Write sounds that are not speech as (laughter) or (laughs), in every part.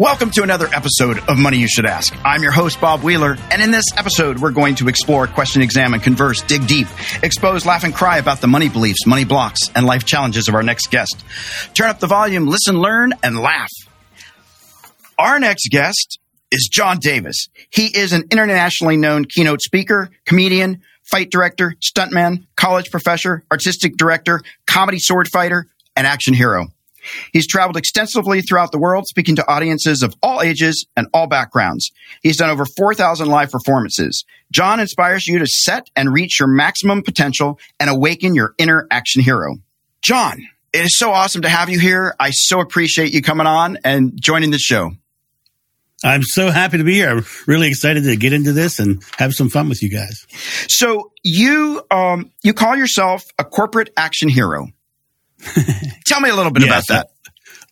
Welcome to another episode of Money You Should Ask. I'm your host, Bob Wheeler, and in this episode, we're going to explore, question, examine, converse, dig deep, expose, laugh, and cry about the money beliefs, money blocks, and life challenges of our next guest. Turn up the volume, listen, learn, and laugh. Our next guest is John Davis. He is an internationally known keynote speaker, comedian, fight director, stuntman, college professor, artistic director, comedy sword fighter, and action hero. He's traveled extensively throughout the world, speaking to audiences of all ages and all backgrounds. He's done over 4,000 live performances. John inspires you to set and reach your maximum potential and awaken your inner action hero. John, it is so awesome to have you here. I so appreciate you coming on and joining the show. I'm so happy to be here. I'm really excited to get into this and have some fun with you guys. So you um, you call yourself a corporate action hero. (laughs) Tell me a little bit yeah, about so, that.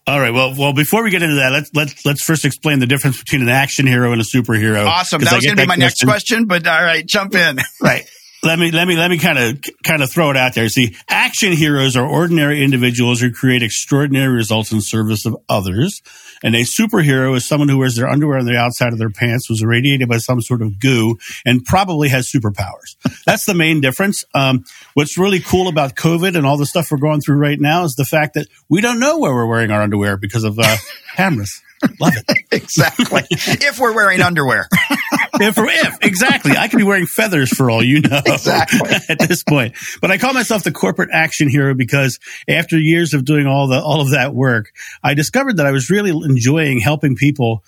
All right. Well, well, before we get into that, let's let's let's first explain the difference between an action hero and a superhero. Awesome. That was going to be my question. next question, but all right, jump in. (laughs) right let me let me let me kind of kind of throw it out there. See, action heroes are ordinary individuals who create extraordinary results in service of others, and a superhero is someone who wears their underwear on the outside of their pants, was irradiated by some sort of goo, and probably has superpowers. (laughs) That's the main difference. Um, what's really cool about COVID and all the stuff we're going through right now is the fact that we don't know where we're wearing our underwear because of uh, (laughs) cameras. Love it. (laughs) exactly. if we're wearing underwear. (laughs) if, if, exactly. I could be wearing feathers for all you know. Exactly. (laughs) at this point. But I call myself the corporate action hero because after years of doing all the, all of that work, I discovered that I was really enjoying helping people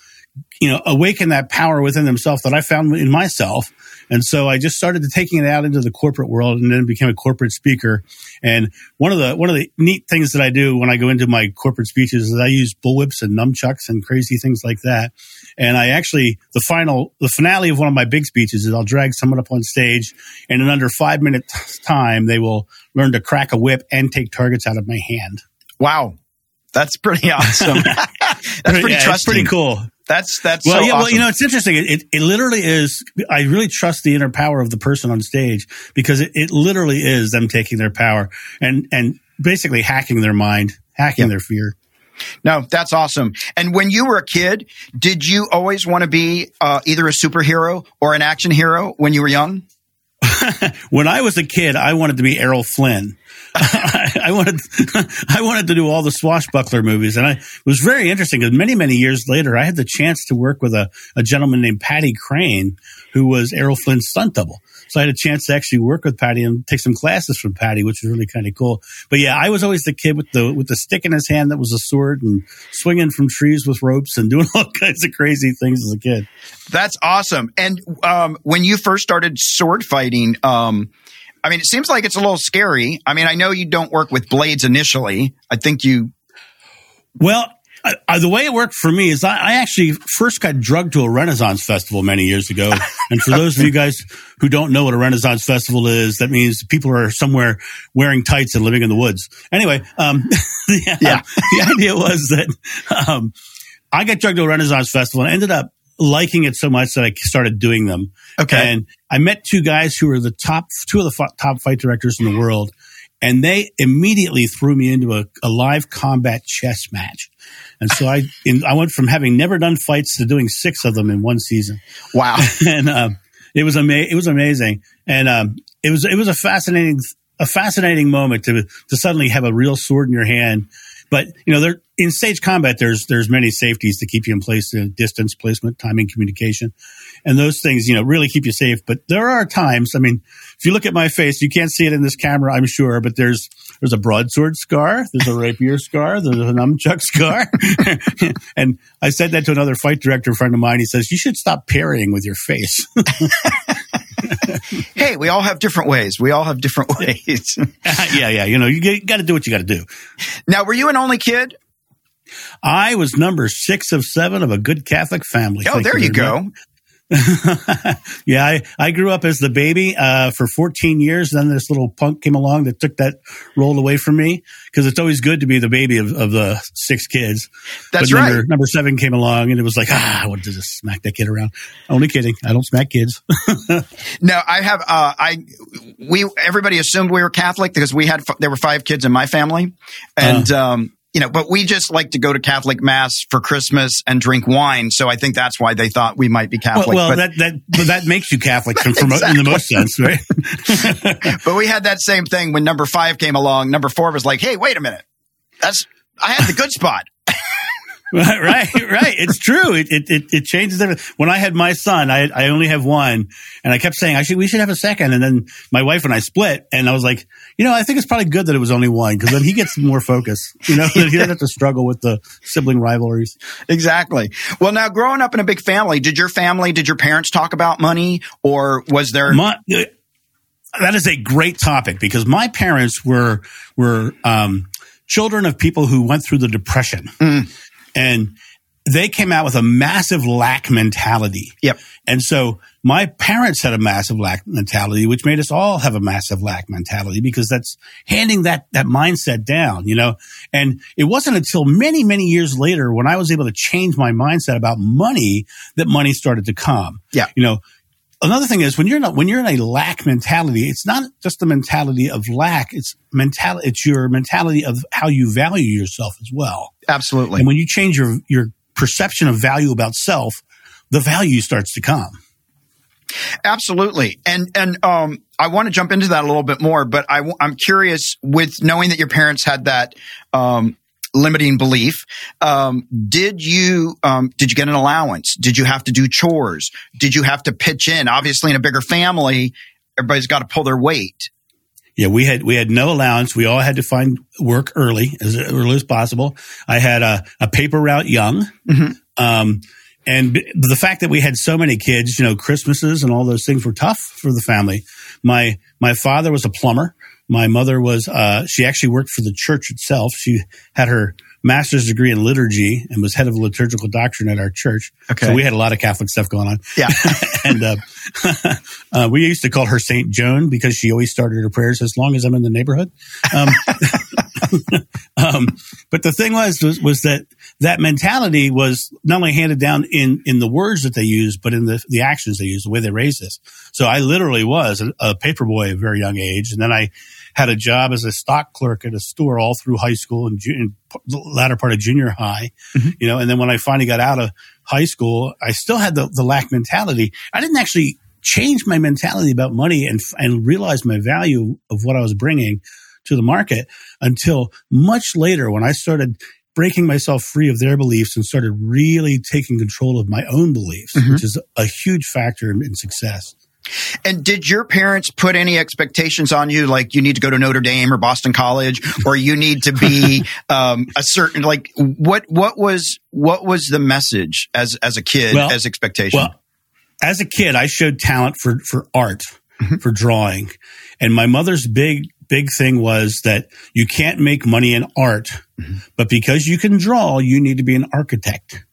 you know, awaken that power within themselves that I found in myself. And so I just started taking it out into the corporate world and then became a corporate speaker. And one of the, one of the neat things that I do when I go into my corporate speeches is I use bullwhips and nunchucks and crazy things like that. And I actually, the final, the finale of one of my big speeches is I'll drag someone up on stage and in under five minutes time, they will learn to crack a whip and take targets out of my hand. Wow. That's pretty awesome. (laughs) that's pretty yeah, trusting. pretty cool. That's that's well, so yeah. Awesome. Well, you know, it's interesting. It, it, it literally is. I really trust the inner power of the person on stage because it, it literally is them taking their power and and basically hacking their mind, hacking their fear. No, that's awesome. And when you were a kid, did you always want to be uh, either a superhero or an action hero when you were young? (laughs) when I was a kid, I wanted to be Errol Flynn. (laughs) I wanted, (laughs) I wanted to do all the swashbuckler movies, and I it was very interesting because many, many years later, I had the chance to work with a, a gentleman named Paddy Crean, who was Errol Flynn's stunt double. So I had a chance to actually work with Paddy and take some classes from Paddy, which was really kind of cool. But yeah, I was always the kid with the with the stick in his hand that was a sword and swinging from trees with ropes and (laughs) doing all kinds of crazy things as a kid. That's awesome. And um, when you first started sword fighting, um, I mean, it seems like it's a little scary. I mean, I know you don't work with blades initially. I think you. Well, the way it worked for me is I, I, actually first got drugged to a Renaissance festival many years ago. (laughs) And for those of you guys who don't know what a Renaissance festival is, that means people are somewhere wearing tights and living in the woods. Anyway, um, (laughs) the, yeah. (laughs) the idea was that um, I got drugged to a Renaissance festival and ended up liking it so much that I started doing them. Okay. And I met two guys who were the top, two of the f- top fight directors in the world. And they immediately threw me into a, a live combat chess match. And so I, (laughs) in, I went from having never done fights to doing six of them in one season. Wow. (laughs) and, um, it was ama- it was amazing. And, um, it was, it was a fascinating, a fascinating moment to, to suddenly have a real sword in your hand but you know, there in stage combat, there's there's many safeties to keep you in place: uh, distance, placement, timing, communication, and those things you know really keep you safe. But there are times. I mean, if you look at my face, you can't see it in this camera, I'm sure, but there's there's a broadsword scar, there's a rapier scar, there's a nunchuck scar, (laughs) and I said that to another fight director friend of mine. He says you should stop parrying with your face. (laughs) (laughs) hey, we all have different ways. We all have different (laughs) ways. (laughs) yeah, yeah. You know, you got to do what you got to do. Now, were you an only kid? I was number six of seven of a good Catholic family. Oh, there you, you go. (laughs) yeah, I, I grew up as the baby uh, for 14 years. Then this little punk came along that took that role away from me because it's always good to be the baby of, of the six kids. That's but right. Number, number, seven came along and it was like, ah, I wanted to just smack that kid around. Only kidding. I don't smack kids. (laughs) no, I have, uh, I, we, everybody assumed we were Catholic because we had, there were five kids in my family. And, uh, um, you know, but we just like to go to Catholic mass for Christmas and drink wine. So I think that's why they thought we might be Catholic. Well, well but, that that but that makes you Catholic Exactly. (laughs) in the most sense, right? (laughs) but we had that same thing when number five came along. Number four was like, Hey, wait a minute. That's, I had the good spot. (laughs) (laughs) right, right. It's true. It, it it changes everything. When I had my son, I I only have one, and I kept saying I should we should have a second, and then my wife and I split, and I was like, you know, I think it's probably good that it was only one because then he gets more focus. You know, (laughs) he doesn't have to struggle with the sibling rivalries. exactly. Well, now growing up in a big family, did your family, did your parents talk about money or was there? My, that is a great topic because my parents were were um, children of people who went through the depression, and they came out with a massive lack mentality. Yep. And so my parents had a massive lack mentality, which made us all have a massive lack mentality because that's handing that, that mindset down, you know? And it wasn't until many, many years later when I was able to change my mindset about money that money started to come. Yeah. You know, another thing is when you're not, when you're in a lack mentality, it's not just the mentality of lack. It's mentality, it's your mentality of how you value yourself as well. Absolutely. And when you change your, your perception of value about self, the value starts to come. Absolutely. And, and, um, I want to jump into that a little bit more, but I, am curious with knowing that your parents had that, um, limiting belief. Um, did you, um, did you get an allowance? Did you have to do chores? Did you have to pitch in? Obviously in a bigger family, everybody's got to pull their weight. Yeah, we had we had no allowance. We all had to find work early, as early as possible. I had a, a paper route young, Mhm. um, and the fact that we had so many kids, you know, Christmases and all those things were tough for the family. My my father was a plumber. My mother was uh, she actually worked for the church itself. She had her master's degree in liturgy and was head of liturgical doctrine at our church. Okay. So we had a lot of Catholic stuff going on. Yeah. (laughs) and uh, (laughs) uh, we used to call her Saint Joan because she always started her prayers as long as I'm in the neighborhood. Um, (laughs) (laughs) um, but the thing was, was was that that mentality was not only handed down in in the words that they used, but in the the actions they used, the way they raised us. So I literally was a, a paper boy at a very young age, and then I had a job as a stock clerk at a store all through high school and, ju- and the latter part of junior high. You know, and then when I finally got out of high school, I still had the, the lack mentality. I didn't actually change my mentality about money and and realize my value of what I was bringing to the market until much later when I started breaking myself free of their beliefs and started really taking control of my own beliefs, Mhm. which is a huge factor in, in success. And did your parents put any expectations on you, like you need to go to Notre Dame or Boston College, or you need to be (laughs) um, a certain like what what was what was the message as as a kid Well- as expectation? Well, as a kid, I showed talent for for art, Mhm. for drawing, and my mother's big big thing was that you can't make money in art, but because you can draw, you need to be an architect.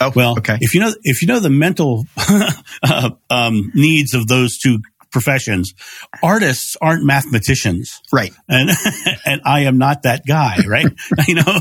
oh, Well, okay, if you know if you know the mental (laughs) uh, um, needs of those two professions, artists aren't mathematicians. Right, and (laughs) and I am not that guy, right? (laughs) you know,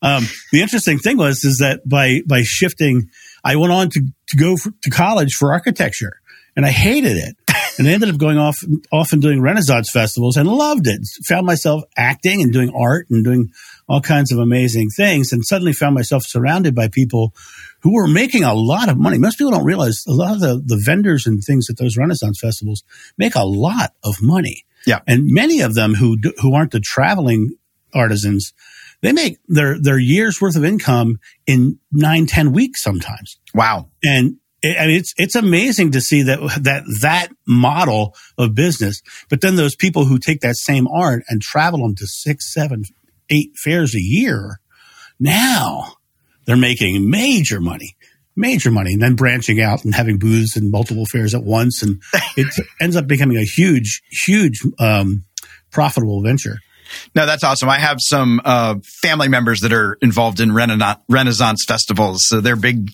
um, the interesting thing was is that by by shifting, I went on to to go for, to college for architecture, and I hated it, and I ended up going off off and doing Renaissance festivals and loved it. Found myself acting and doing art and doing all kinds of amazing things, and suddenly found myself surrounded by people who were making a lot of money. Most people don't realize a lot of the, the vendors and things at those Renaissance festivals make a lot of money. Yeah. And many of them who, do, who aren't the traveling artisans, they make their, their year's worth of income in nine, ten weeks sometimes. wow, And I mean, it's, it's amazing to see that, that, that model of business. But then those people who take that same art and travel them to six, seven, eight fairs a year, now they're making major money, major money, and then branching out and having booths and multiple fairs at once. And it (laughs) ends up becoming a huge, huge, um, profitable venture. No, that's awesome. I have some uh, family members that are involved in Renaissance, Renaissance festivals, so they're big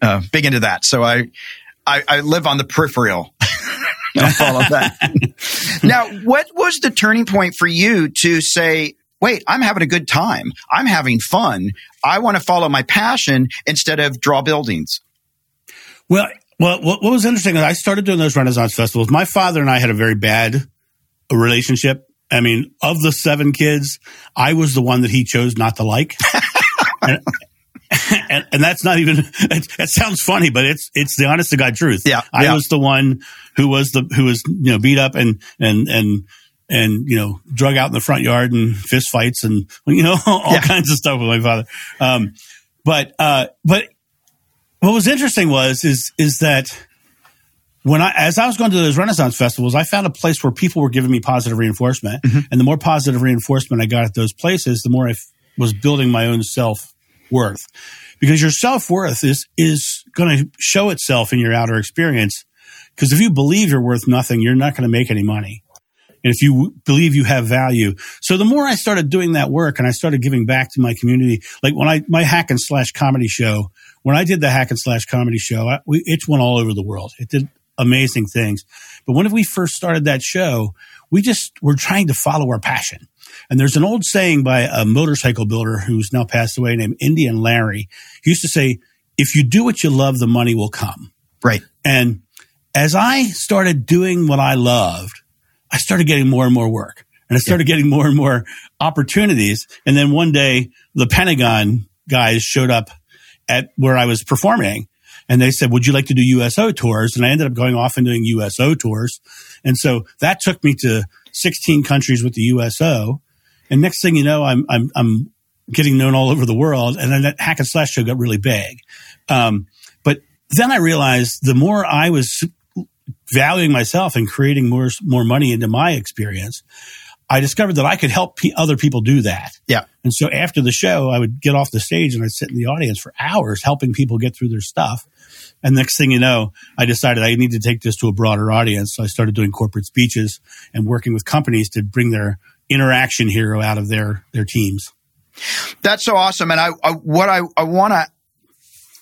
uh, big into that. So I I, I live on the peripheral. (laughs) Follow that. (laughs) now, what was the turning point for you to say, wait, I'm having a good time. I'm having fun. I want to follow my passion instead of draw buildings. Well, well, what, what was interesting is I started doing those Renaissance festivals. My father and I had a very bad relationship I mean, of the seven kids, I was the one that he chose not to like. (laughs) and, and, and, that's not even, it, it, sounds funny, but it's, it's the honest to God truth. Yeah. I yeah. was the one who was the, who was, you know, beat up and, and, and, and, you know, drug out in the front yard and fist fights and, you know, (laughs) all yeah. kinds of stuff with my father. Um, but, uh, but what was interesting was, is, is that, when I, as I was going to those Renaissance festivals, I found a place where people were giving me positive reinforcement. Mm-hmm. And the more positive reinforcement I got at those places, the more I f- was building my own self worth. Because your self worth is, is going to show itself in your outer experience. Because if you believe you're worth nothing, you're not going to make any money. And if you believe you have value. So the more I started doing that work and I started giving back to my community, like when I, my hack and slash comedy show, when I did the hack and slash comedy show, I, we, it went all over the world. It did amazing things. But when we first started that show, we just were trying to follow our passion. And there's an old saying by a motorcycle builder who's now passed away named Indian Larry. He used to say, if you do what you love, the money will come. Right. And as I started doing what I loved, I started getting more and more work and I started yeah. getting more and more opportunities. And then one day the Pentagon guys showed up at where I was performing and they said, would you like to do USO tours? And I ended up going off and doing USO tours. And so that took me to 16 countries with the USO. And next thing you know, I'm, I'm, I'm getting known all over the world. And then that hack and slash show got really big. Um, but then I realized the more I was valuing myself and creating more, more money into my experience, I discovered that I could help p- other people do that. Yeah. And so after the show, I would get off the stage and I'd sit in the audience for hours helping people get through their stuff. And next thing you know, I decided I need to take this to a broader audience. So I started doing corporate speeches and working with companies to bring their inner action hero out of their, their teams. That's so awesome. And I, I what I, I want to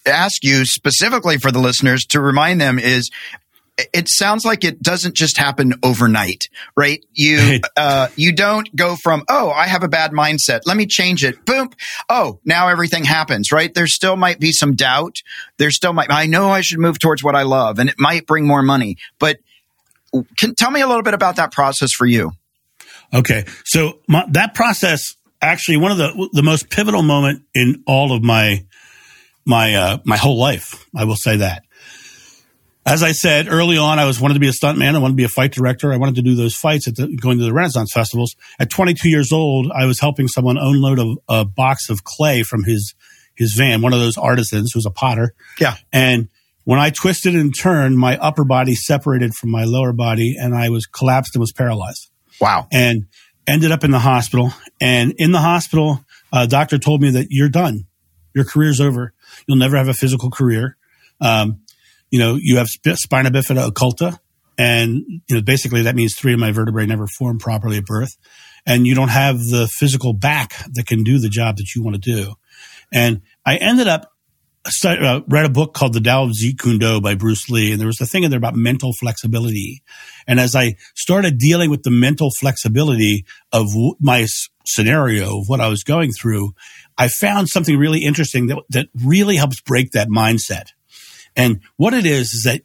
ask you specifically for the listeners to remind them is it sounds like it doesn't just happen overnight, right? You, (laughs) uh, you don't go from, oh, I have a bad mindset. Let me change it. Boom. Oh, now everything happens, right? There still might be some doubt. There still might, I know I should move towards what I love and it might bring more money, but can tell me a little bit about that process for you. Okay. So my, that process actually one of the, the most pivotal moment in all of my, my, uh, my whole life. I will say that as I said early on, I was wanted to be a stuntman. I wanted to be a fight director. I wanted to do those fights at the, going to the Renaissance festivals. At 22 years old, I was helping someone unload a, a box of clay from his his van. One of those artisans who's a potter. Yeah. And when I twisted and turned, my upper body separated from my lower body, and I was collapsed and was paralyzed. Wow. And ended up in the hospital. And in the hospital, a doctor told me that you're done. Your career's over. You'll never have a physical career. Um, you know, you have spina bifida occulta, and you know, basically that means three of my vertebrae never formed properly at birth, and you don't have the physical back that can do the job that you want to do. And I ended up uh, read a book called The Tao of Jeet Kune Do by Bruce Lee, and there was a thing in there about mental flexibility. And as I started dealing with the mental flexibility of w- my s- scenario of what I was going through, I found something really interesting that that really helps break that mindset. And what it is is that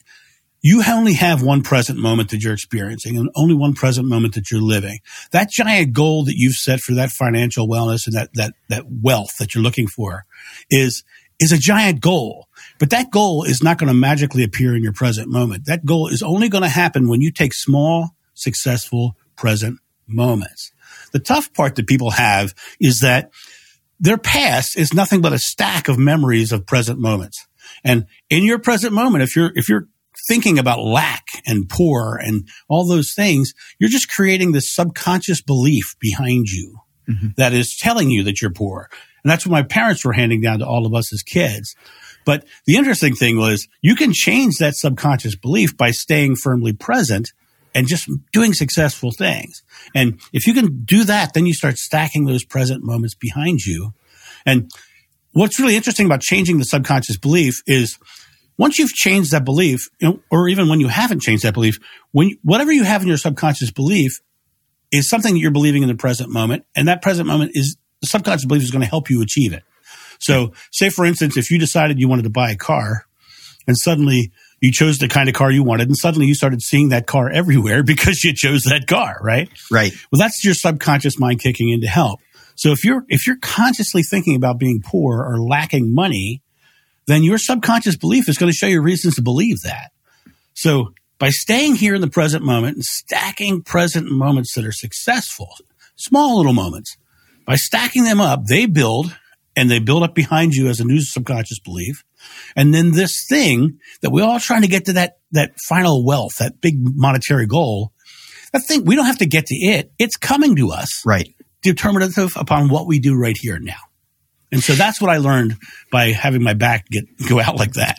you only have one present moment that you're experiencing and only one present moment that you're living. That giant goal that you've set for that financial wellness and that, that, that wealth that you're looking for is, is a giant goal. But that goal is not going to magically appear in your present moment. That goal is only going to happen when you take small, successful present moments. The tough part that people have is that their past is nothing but a stack of memories of present moments. And in your present moment, if you're, if you're thinking about lack and poor and all those things, you're just creating this subconscious belief behind you mm-hmm. that is telling you that you're poor. And that's what my parents were handing down to all of us as kids. But the interesting thing was you can change that subconscious belief by staying firmly present and just doing successful things. And if you can do that, then you start stacking those present moments behind you. And what's really interesting about changing the subconscious belief is once you've changed that belief, or even when you haven't changed that belief, when whatever you have in your subconscious belief is something that you're believing in the present moment, and that present moment is the subconscious belief is going to help you achieve it. So, say for instance, if you decided you wanted to buy a car, and suddenly you chose the kind of car you wanted and suddenly you started seeing that car (laughs) everywhere because you chose that car, right? Right. Well, that's your subconscious mind kicking in to help. So if you're, if you're consciously thinking about being poor or lacking money, then your subconscious belief is going to show you reasons to believe that. So by staying here in the present moment and stacking present moments that are successful, small little moments, by stacking them up, they build and they build up behind you as a new subconscious belief. And then this thing that we're all trying to get to that, that final wealth, that big monetary goal, that thing, we don't have to get to it. It's coming to us. Right. Determinative upon what we do right here and now. And so that's what I learned by having my back get, go out like that.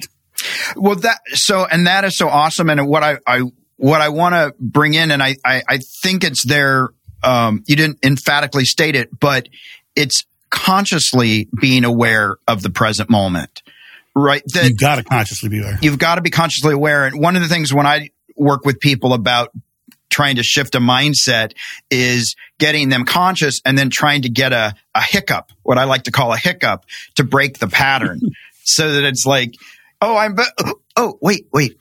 Well, that, so, and that is so awesome. And what I, I, what I want to bring in, and I, I, I think it's there, um, you didn't emphatically state it, but it's consciously being aware of the present moment, right? That you've got to consciously be aware. You've got to be consciously aware. And one of the things when I work with people about trying to shift a mindset is getting them conscious and then trying to get a, a hiccup, what I like to call a hiccup to break the pattern (laughs) so that it's like, oh, I'm, oh, wait, wait.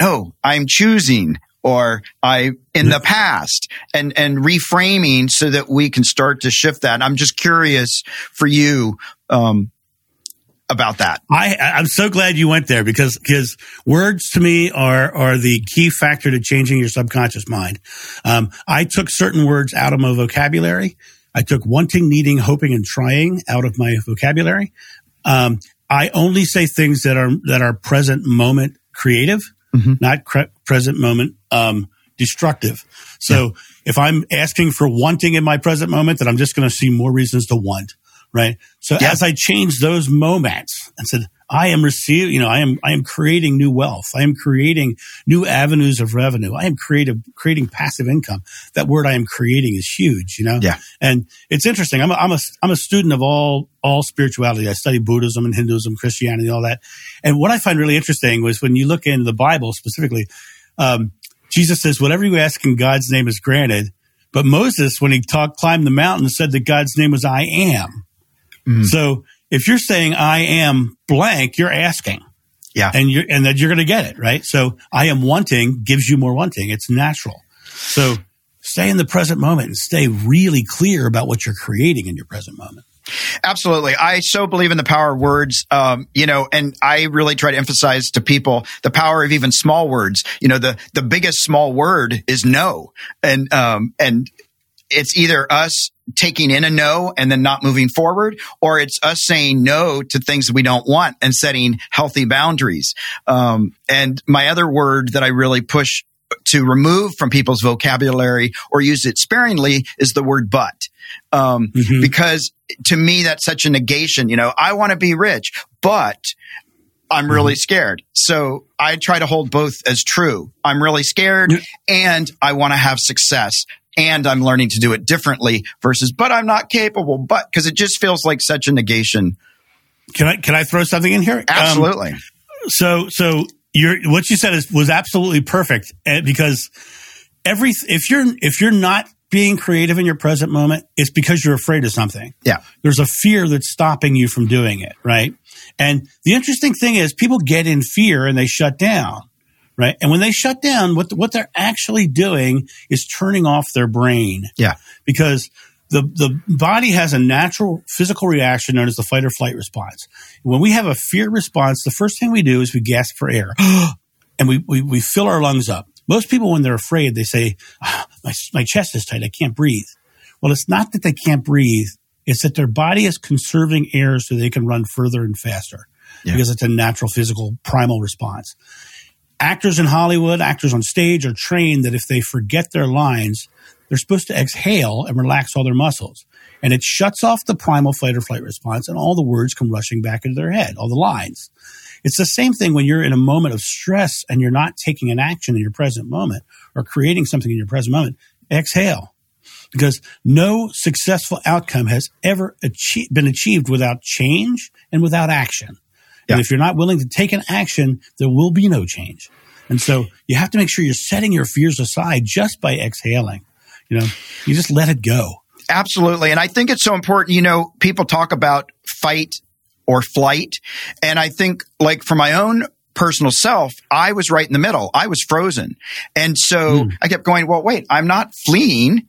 No, I'm choosing or I in the past and, and reframing so that we can start to shift that. I'm just curious for you, um, about that. I, I'm so glad you went there because, because words to me are, are the key factor to changing your subconscious mind. Um, I took certain words out of my vocabulary. I took wanting, needing, hoping, and trying out of my vocabulary. Um, I only say things that are, that are present moment creative mm-hmm. not cre- present moment um, destructive. So yeah. if I'm asking for wanting in my present moment, then I'm just going to see more reasons to want. Right. So yeah. as I change those moments and said, I am receiving, you know, I am, I am creating new wealth. I am creating new avenues of revenue. I am creative, creating passive income. That word I am creating is huge, you know? Yeah. And it's interesting. I'm a, I'm a, I'm a student of all, all spirituality. I study Buddhism and Hinduism, Christianity, all that. And what I find really interesting was when you look in the Bible specifically, um, Jesus says, whatever you ask in God's name is granted. But Moses, when he talked, climbed the mountain, said that God's name was I am. Mm. So if you're saying I am blank, you're asking. Yeah. And you're, and that you're going to get it, right? So I am wanting gives you more wanting. It's natural. So stay in the present moment and stay really clear about what you're creating in your present moment. Absolutely. I so believe in the power of words. Um, you know, and I really try to emphasize to people the power of even small words. You know, the, the biggest small word is no. And, um, and it's either us taking in a no and then not moving forward, or it's us saying no to things we don't want and setting healthy boundaries. Um, and my other word that I really push to remove from people's vocabulary or use it sparingly is the word but. Um, mm-hmm. because to me, that's such a negation. You know, I want to be rich, but I'm really mm-hmm. scared. So I try to hold both as true. I'm really scared and I want to have success and I'm learning to do it differently versus, but I'm not capable, but because it just feels like such a negation. Can I, can I throw something in here? Absolutely. Um, so, so you're, what you said is, was absolutely perfect eh, because every, if you're, if you're not being creative in your present moment, it's because you're afraid of something. Yeah. There's a fear that's stopping you from doing it, right? And the interesting thing is people get in fear and they shut down right? And when they shut down, what what they're actually doing is turning off their brain. Yeah, because the the body has a natural physical reaction known as the fight or flight response. When we have a fear response, the first thing we do is we gasp for air, (gasps) and we, we we fill our lungs up. Most people, when they're afraid, they say, oh, "My my chest is tight, I can't breathe." Well, it's not that they can't breathe; it's that their body is conserving air so they can run further and faster. Yeah. Because it's a natural physical primal response actors in Hollywood, actors on stage are trained that if they forget their lines, they're supposed to exhale and relax all their muscles. And it shuts off the primal fight or flight response and all the words come rushing back into their head, all the lines. It's the same thing when you're in a moment of stress and you're not taking an action in your present moment or creating something in your present moment. Exhale. Because no successful outcome has ever achieved, been achieved without change and without action. Yeah. And if you're not willing to take an action, there will be no change. And so you have to make sure you're setting your fears aside just by exhaling. You know, you just let it go. Absolutely. And I think it's so important. You know, people talk about fight or flight. And I think like for my own personal self, I was right in the middle. I was frozen. And so mm. I kept going, well, wait, I'm not fleeing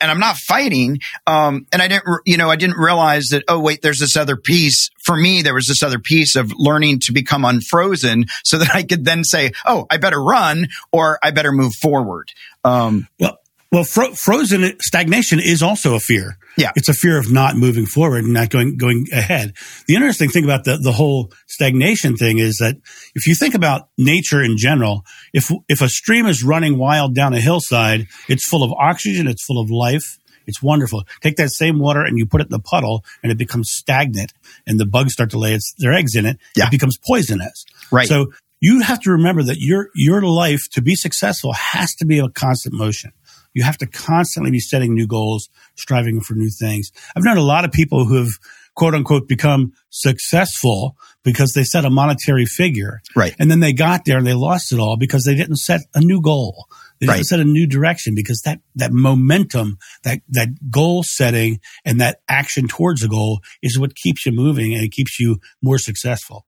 and I'm not fighting. Um, and I didn't, you know, I didn't realize that, oh, wait, there's this other piece. For me, there was this other piece of learning to become unfrozen so that I could then say, oh, I better run or I better move forward. Um, well, well, fro- frozen stagnation is also a fear. Yeah. It's a fear of not moving forward and not going, going ahead. The interesting thing about the, the whole stagnation thing is that if you think about nature in general, if, if a stream is running wild down a hillside, it's full of oxygen, it's full of life. It's wonderful. Take that same water and you put it in the puddle and it becomes stagnant and the bugs start to lay its, their eggs in it. Yeah. It becomes poisonous. Right. So you have to remember that your, your life to be successful has to be a constant motion. You have to constantly be setting new goals, striving for new things. I've known a lot of people who have quote unquote become successful because they set a monetary figure. Right. And then they got there and they lost it all because they didn't set a new goal. They didn't right. set a new direction because that, that momentum, that, that goal setting and that action towards a goal is what keeps you moving and it keeps you more successful.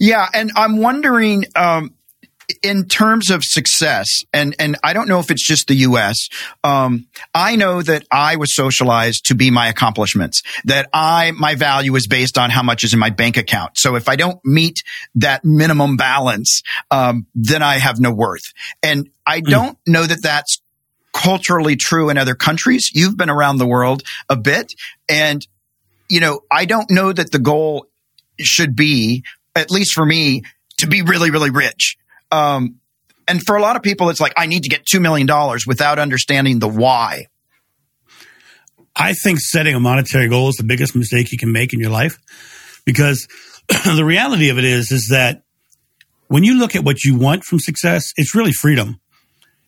Yeah. And I'm wondering, um, in terms of success, and and I don't know if it's just the U.S. Um, I know that I was socialized to be my accomplishments. That I my value is based on how much is in my bank account. So if I don't meet that minimum balance, um, then I have no worth. And I hmm. don't mm. know that that's culturally true in other countries. You've been around the world a bit, and you know I don't know that the goal should be, at least for me, to be really really rich um, and for a lot of people, it's like, I need to get $2 million without understanding the why. I think setting a monetary goal is the biggest mistake you can make in your life because (clears throat) the reality of it is, is that when you look at what you want from success, it's really freedom.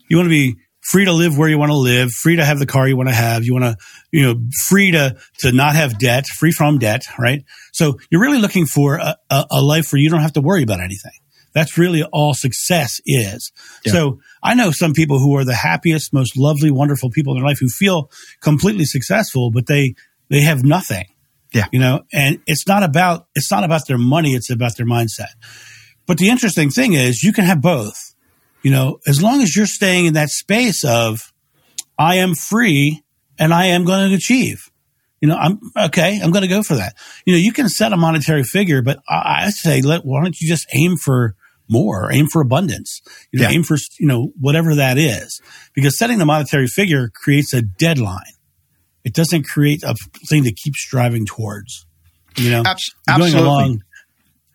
You want to be free to live where you want to live, free to have the car you want to have. You want to, you know, free to, to not have debt, free from debt, right? So you're really looking for a, a, a life where you don't have to worry about anything. That's really all success is. Yeah. So I know some people who are the happiest, most lovely, wonderful people in their life who feel completely successful, but they, they have nothing. Yeah. You know, and it's not about, it's not about their money. It's about their mindset. But the interesting thing is you can have both, you know, as long as you're staying in that space of, I am free and I am going to achieve. You know, I'm okay. I'm going to go for that. You know, you can set a monetary figure, but I, I say, let, why don't you just aim for more, aim for abundance, you know, yeah. aim for, you know, whatever that is. Because setting the monetary figure creates a deadline. It doesn't create a thing to keep striving towards. You know, Abs- absolutely. Going along,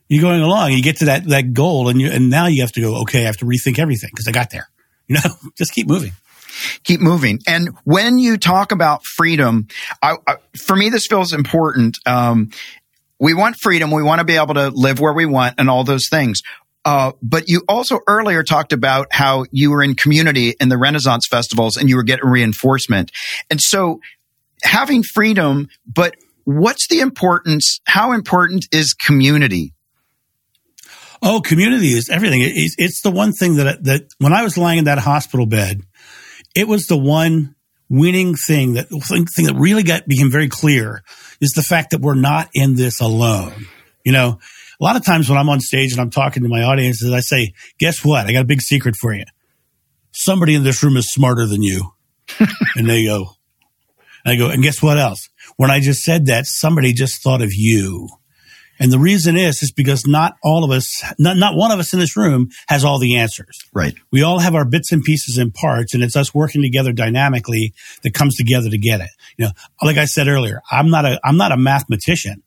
you're going along, you get to that, that goal and you, and now you have to go, okay, I have to rethink everything because I got there. You know, (laughs) just keep moving keep moving. And when you talk about freedom, I, I, for me, this feels important. Um, we want freedom. We want to be able to live where we want and all those things. Uh, but you also earlier talked about how you were in community in the Renaissance festivals and you were getting reinforcement. And so having freedom, but what's the importance? How important is community? Oh, community is everything. It's, the one thing that, that when I was lying in that hospital bed, it was the one winning thing that thing that really got became very clear is the fact that we're not in this alone. You know, a lot of times when I'm on stage and I'm talking to my audiences, I say, guess what? I got a big secret for you. Somebody in this room is smarter than you. (laughs) and they go, and I go, and guess what else? When I just said that, somebody just thought of you. And the reason is, is because not all of us, not, not one of us in this room has all the answers. Right. We all have our bits and pieces and parts, and it's us working together dynamically that comes together to get it. You know, like I said earlier, I'm not a, I'm not a mathematician,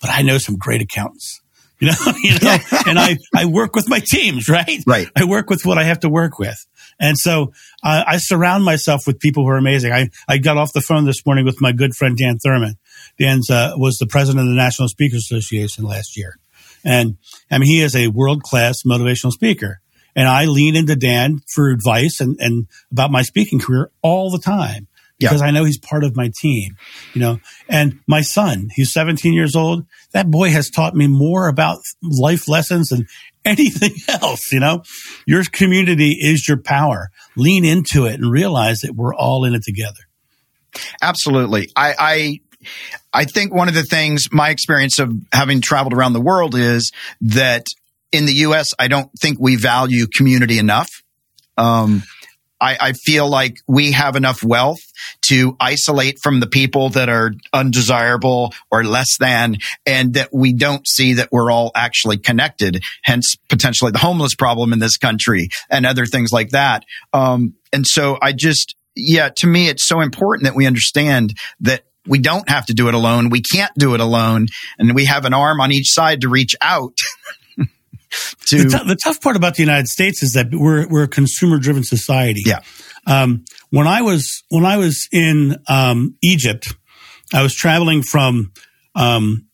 but I know some great accountants. (laughs) you know, you know, (laughs) and I, I work with my teams, right? Right. I work with what I have to work with. And so uh, I surround myself with people who are amazing. I, I got off the phone this morning with my good friend Dan Thurmon. Dan uh, was the president of the National Speakers Association last year. And I mean, he is a world class motivational speaker. And I lean into Dan for advice and, and about my speaking career all the time because yeah. I know he's part of my team, you know. And my son, he's 17 years old. That boy has taught me more about life lessons than (laughs) anything else, you know. Your community is your power. Lean into it and realize that we're all in it together. Absolutely. I, I I think one of the things my experience of having traveled around the world is that in the U.S., I don't think we value community enough. Um, I, I, feel like we have enough wealth to isolate from the people that are undesirable or less than, and that we don't see that we're all actually connected. Hence, potentially the homeless problem in this country and other things like that. Um, and so I just, yeah, to me, it's so important that we understand that we don't have to do it alone. We can't do it alone. And we have an arm on each side to reach out. (laughs) to the, t- the, tough part about the United States is that we're we're a consumer driven society. Yeah. Um, when I was when I was in um, Egypt, I was traveling from um,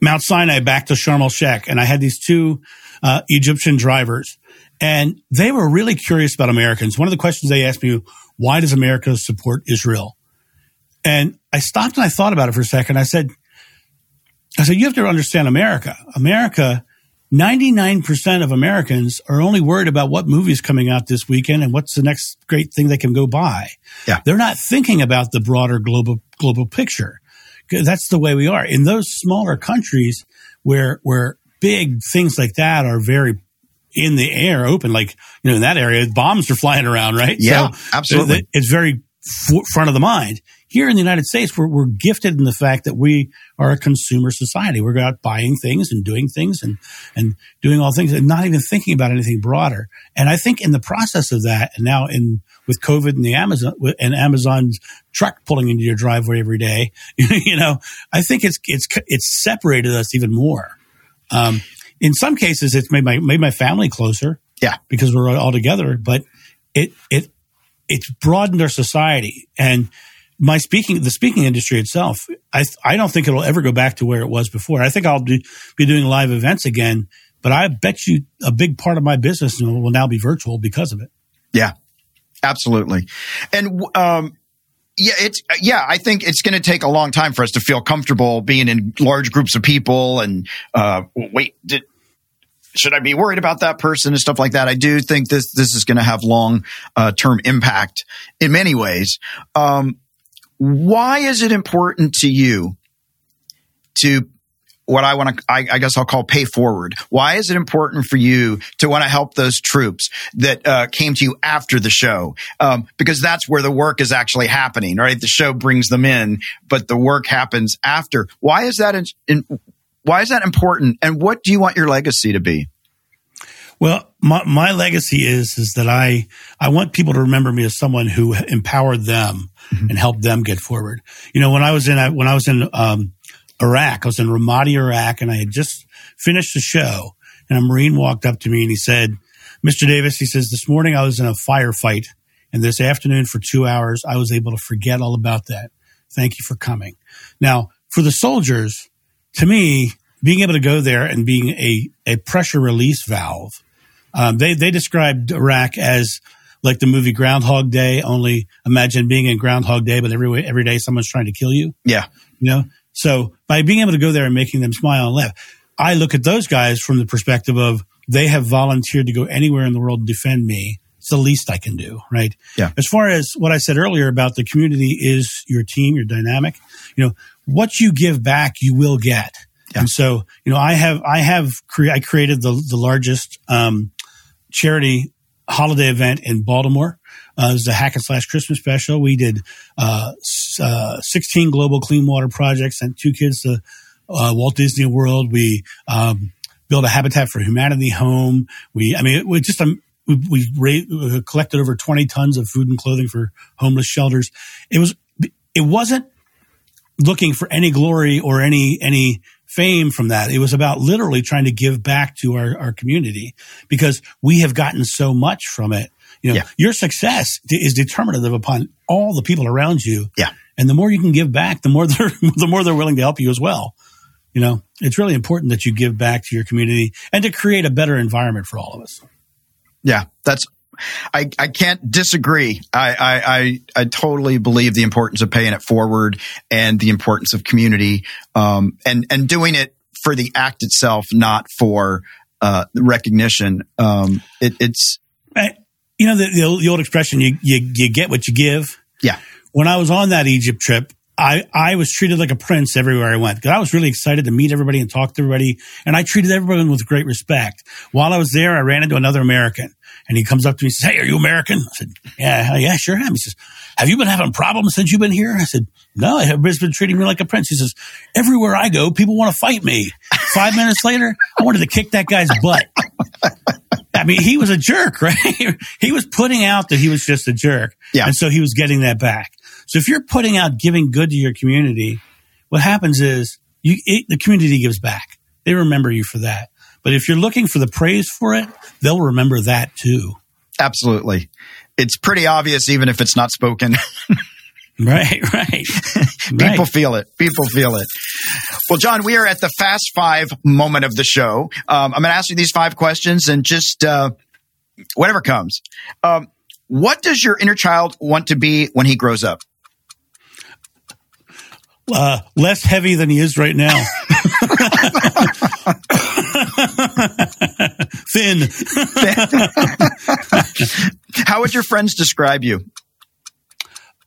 Mount Sinai back to Sharm el Sheikh, and I had these two uh, Egyptian drivers, and they were really curious about Americans. One of the questions they asked me, "Why does America support Israel?" And I stopped and I thought about it for a second. I said, "I said you have to understand America. America." 99% of Americans are only worried about what movie is coming out this weekend and what's the next great thing they can go buy. Yeah. They're not thinking about the broader global global picture. That's the way we are. In those smaller countries where where big things like that are very in the air, open, like you know, in that area, bombs are flying around, right? Yeah, so absolutely. It's very front of the mind. Here in the United States, we're, we're gifted in the fact that we are a consumer society. We're out buying things and doing things and, and doing all things and not even thinking about anything broader. And I think in the process of that, and now in with COVID and the Amazon and Amazon's truck pulling into your driveway every day, (laughs) you know, I think it's it's it's separated us even more. Um, in some cases, it's made my made my family closer. Yeah, because we're all together. But it it it's broadened our society and my speaking, the speaking industry itself, I, I don't think it'll ever go back to where it was before. I think I'll be, be doing live events again, but I bet you a big part of my business will now be virtual because of it. Yeah, absolutely. And, um, yeah, it's yeah. I think it's going to take a long time for us to feel comfortable being in large groups of people and uh, wait. Did, should I be worried about that person and stuff like that? I do think this this is going to have long uh, term impact in many ways. Um, why is it important to you to what I want to, I, I, guess I'll call pay forward. Why is it important for you to want to help those troops that uh, came to you after the show? Um, because that's where the work is actually happening, right? The show brings them in, but the work happens after. Why is that? In, in, why is that important? And what do you want your legacy to be? Well, my, my legacy is is that I I want people to remember me as someone who empowered them mm-hmm. and helped them get forward. You know, when I was in when I was in um, Iraq, I was in Ramadi, Iraq, and I had just finished the show, and a Marine walked up to me and he said, "Mr. Davis," he says, "This morning I was in a firefight, and this afternoon for two hours I was able to forget all about that. Thank you for coming." Now, for the soldiers, to me, being able to go there and being a a pressure release valve um, they they described Iraq as like the movie Groundhog Day. Only imagine being in Groundhog Day, but every every day someone's trying to kill you. Yeah, you know. So by being able to go there and making them smile and laugh, I look at those guys from the perspective of they have volunteered to go anywhere in the world to defend me. It's the least I can do, right? Yeah. As far as what I said earlier about the community is your team, your dynamic. You know, what you give back, you will get. Yeah. And so, you know, I have, I have, cre- I created the, the largest, um, charity holiday event in Baltimore. Uh, it was a hack and slash Christmas special. We did uh, uh, 16 global clean water projects, sent two kids to uh, Walt Disney World. We um, built a Habitat for Humanity home. We, I mean, we just we, we ra- uh, collected over 20 tons of food and clothing for homeless shelters. It was it wasn't looking for any glory or any any fame from that. It was about literally trying to give back to our, our community because we have gotten so much from it. You know, yeah. your success is determinative upon all the people around you. Yeah. And the more you can give back, the more (laughs) they're, the more they're willing to help you as well. You know, it's really important that you give back to your community and to create a better environment for all of us. Yeah, that's I, I can't disagree. I, I, I, I, totally believe the importance of paying it forward and the importance of community, um, and, and doing it for the act itself, not for, uh, recognition. Um, it, it's, you know, the, the, old, the old expression, you, you, you get what you give. Yeah. When I was on that Egypt trip, I, I was treated like a prince everywhere I went because I was really excited to meet everybody and talk to everybody. And I treated everyone with great respect. While I was there, I ran into another American and he comes up to me and says, Hey, are you American? I said, Yeah, oh, yeah, sure am. He says, Have you been having problems since you've been here? I said, No, everybody's been treating me like a prince. He says, Everywhere I go, people want to fight me. Five minutes later, I wanted to kick that guy's butt. I mean, he was a jerk, (laughs) right? he was putting out that he was just a jerk. Yeah. And so he was getting that back. So if you're putting out giving good to your community, what happens is you, it, the community gives back. They remember you for that. But if you're looking for the praise for it, they'll remember that too. Absolutely. It's pretty obvious, even if it's not spoken. (laughs) (laughs) right, right. (laughs) People right. feel it. People feel it. Well, John, we are at the fast five moment of the show. Um, I'm going to ask you these five questions and just uh, whatever comes. Um, what does your inner child want to be when he grows up? Uh, less heavy than he is right now. (laughs) Thin. How would your friends describe you?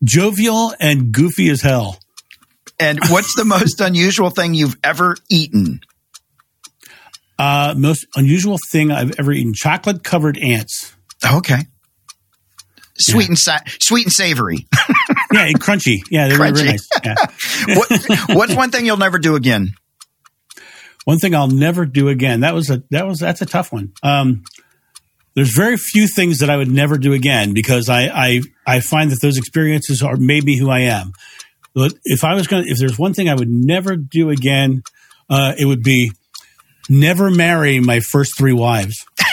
Jovial and goofy as hell. And what's the most unusual thing you've ever eaten? Uh, most unusual thing I've ever eaten: chocolate covered ants. Okay. Sweet yeah. and sa- sweet and savory. (laughs) yeah, and crunchy. Yeah, they're Crunchy. very nice. Yeah. (laughs) what, what's one thing you'll never do again? One thing I'll never do again. That was a that was that's a tough one. Um, there's very few things that I would never do again because I I, I find that those experiences are made me who I am. But if I was going, to if there's one thing I would never do again, uh, it would be never marry my first three wives. (laughs)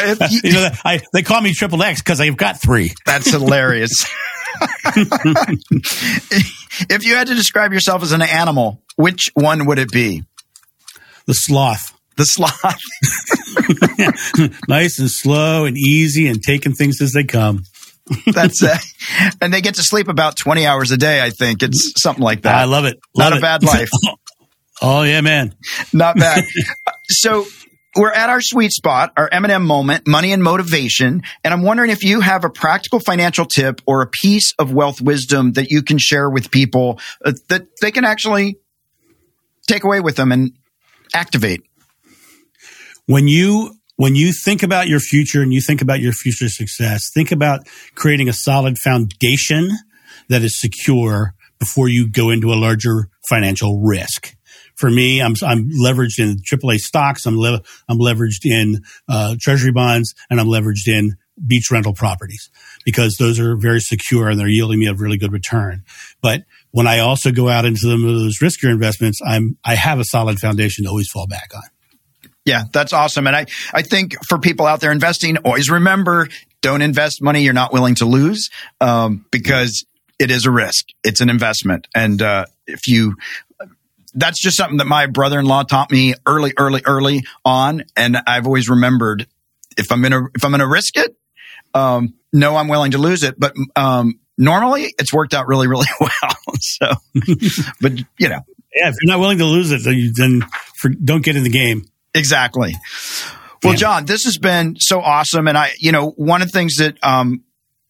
You- You know, I, they call me Triple X because I've got three. (laughs) That's hilarious. (laughs) if you had to describe yourself as an animal, which one would it be? The sloth. The sloth. (laughs) nice and slow and easy and taking things as they come. That's uh, and they get to sleep about 20 hours a day, I think. It's something like that. I love it. Not Love a bad (laughs) life. oh yeah, man. Not bad. (laughs) so we're at our sweet spot, our M&M moment, money and motivation. And I'm wondering if you have a practical financial tip or a piece of wealth wisdom that you can share with people uh, that they can actually take away with them and activate. when you when you think about your future and you think about your future success, think about creating a solid foundation that is secure before you go into a larger financial risk. For me, I'm I'm leveraged in AAA stocks. I'm le- I'm leveraged in uh, treasury bonds, and I'm leveraged in beach rental properties because those are very secure and they're yielding me a really good return. But when I also go out into some of those riskier investments, I'm I have a solid foundation to always fall back on. Yeah, that's awesome. And I, I think for people out there investing, always remember don't invest money you're not willing to lose um, because it is a risk. It's an investment. And uh, if you, that's just something that my brother in law taught me early, early, early on. And I've always remembered if I'm to, if I'm to risk it, um, no, I'm willing to lose it. But um, normally it's worked out really, really (laughs) well. (laughs) so, but you know, Yeah, if you're not willing to lose it, then, you, then for, don't get in the game. Exactly. Well. John, this has been so awesome. And I, you know, one of the things that, um,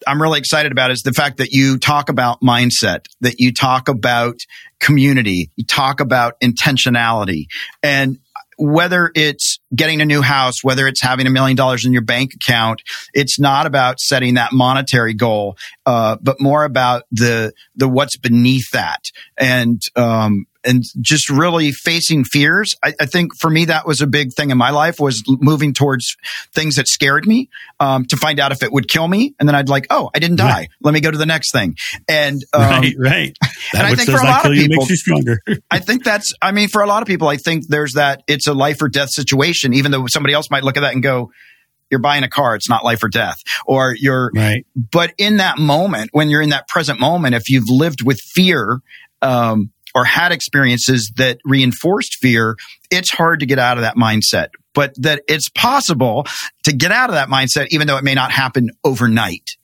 I'm really excited about is the fact that you talk about mindset, that you talk about community, you talk about intentionality and whether it's getting a new house, whether it's having a million dollars in your bank account, it's not about setting that monetary goal, uh, but more about the the what's beneath that, and um, and just really facing fears. I, I think for me that was a big thing in my life was moving towards things that scared me um, to find out if it would kill me, and then I'd like, oh, I didn't die. Right. Let me go to the next thing, and um, right, right. (laughs) and I think for a lot of people- makes you stronger. (laughs) I think that's, I mean, for a lot of people, I think there's that it's a life or death situation, even though somebody else might look at that and go, you're buying a car, it's not life or death. Or you're, right. but in that moment, when you're in that present moment, if you've lived with fear, um, or had experiences that reinforced fear, it's hard to get out of that mindset. But that it's possible to get out of that mindset, even though it may not happen overnight.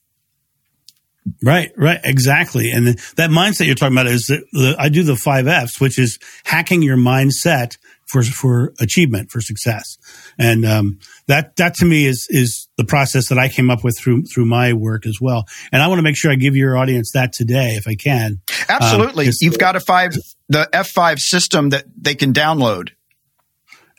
Right, right, exactly. And that mindset you're talking about is the, the, I do the five F's, which is hacking your mindset, for for achievement for success and um, that that to me is is the process that I came up with through through my work as well and I want to make sure I give your audience that today if I can absolutely um, you've got a five the F5 system that they can download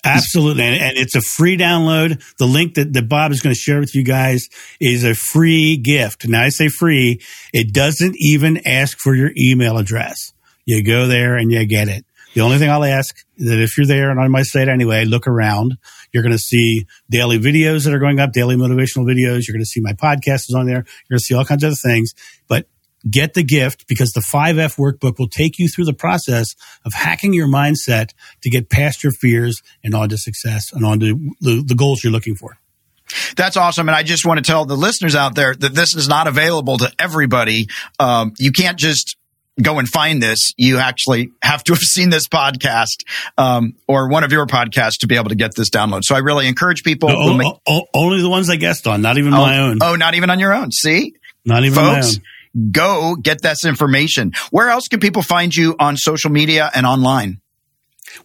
Absolutely. And, and, it's a free download. The link that, that Bob is going to share with you guys is a free gift. Now I say free. It doesn't even ask for your email address. You go there and you get it. The only thing I'll ask that if you're there and on my site anyway, look around. You're going to see daily videos that are going up, daily motivational videos. You're going to see my podcast is on there. You're going to see all kinds of other things. But get the gift because the 5F workbook will take you through the process of hacking your mindset to get past your fears and onto success and onto the, the goals you're looking for. That's awesome. And I just want to tell the listeners out there that this is not available to everybody. Um, you can't just go and find this. You actually have to have (laughs) seen this podcast um, or one of your podcasts to be able to get this download. So I really encourage people. No, make- only the ones I guessed on, not even oh, my own. Oh, not even on your own. See? Not even Folks, go get this information. Where else can people find you on social media and online?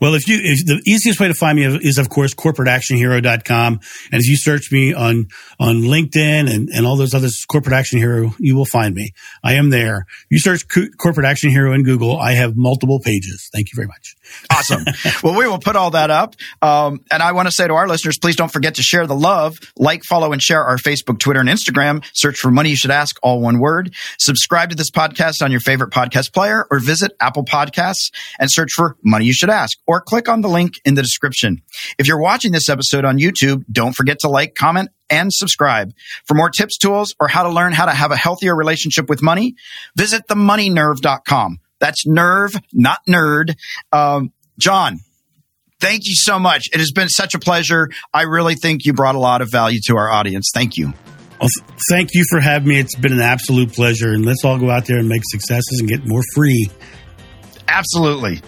Well, if you, if the easiest way to find me is, of course, corporateactionhero.com. And if you search me on, on LinkedIn and, and all those others, Corporate Action Hero, you will find me. I am there. You search Corporate Action Hero in Google. I have multiple pages. Thank you very much. Awesome. (laughs) well, we will put all that up. Um, and I want to say to our listeners, please don't forget to share the love, like, follow, and share our Facebook, Twitter, and Instagram. Search for Money You Should Ask, all one word. Subscribe to this podcast on your favorite podcast player or visit Apple Podcasts and search for Money You Should Ask or click on the link in the description. If you're watching this episode on YouTube, don't forget to like, comment, and subscribe. For more tips, tools, or how to learn how to have a healthier relationship with money, visit themoneynerve.com. That's nerve, not nerd. Um, John, thank you so much. It has been such a pleasure. I really think you brought a lot of value to our audience. Thank you. Well, thank you for having me. It's been an absolute pleasure. And let's all go out there and make successes and get more free. Absolutely.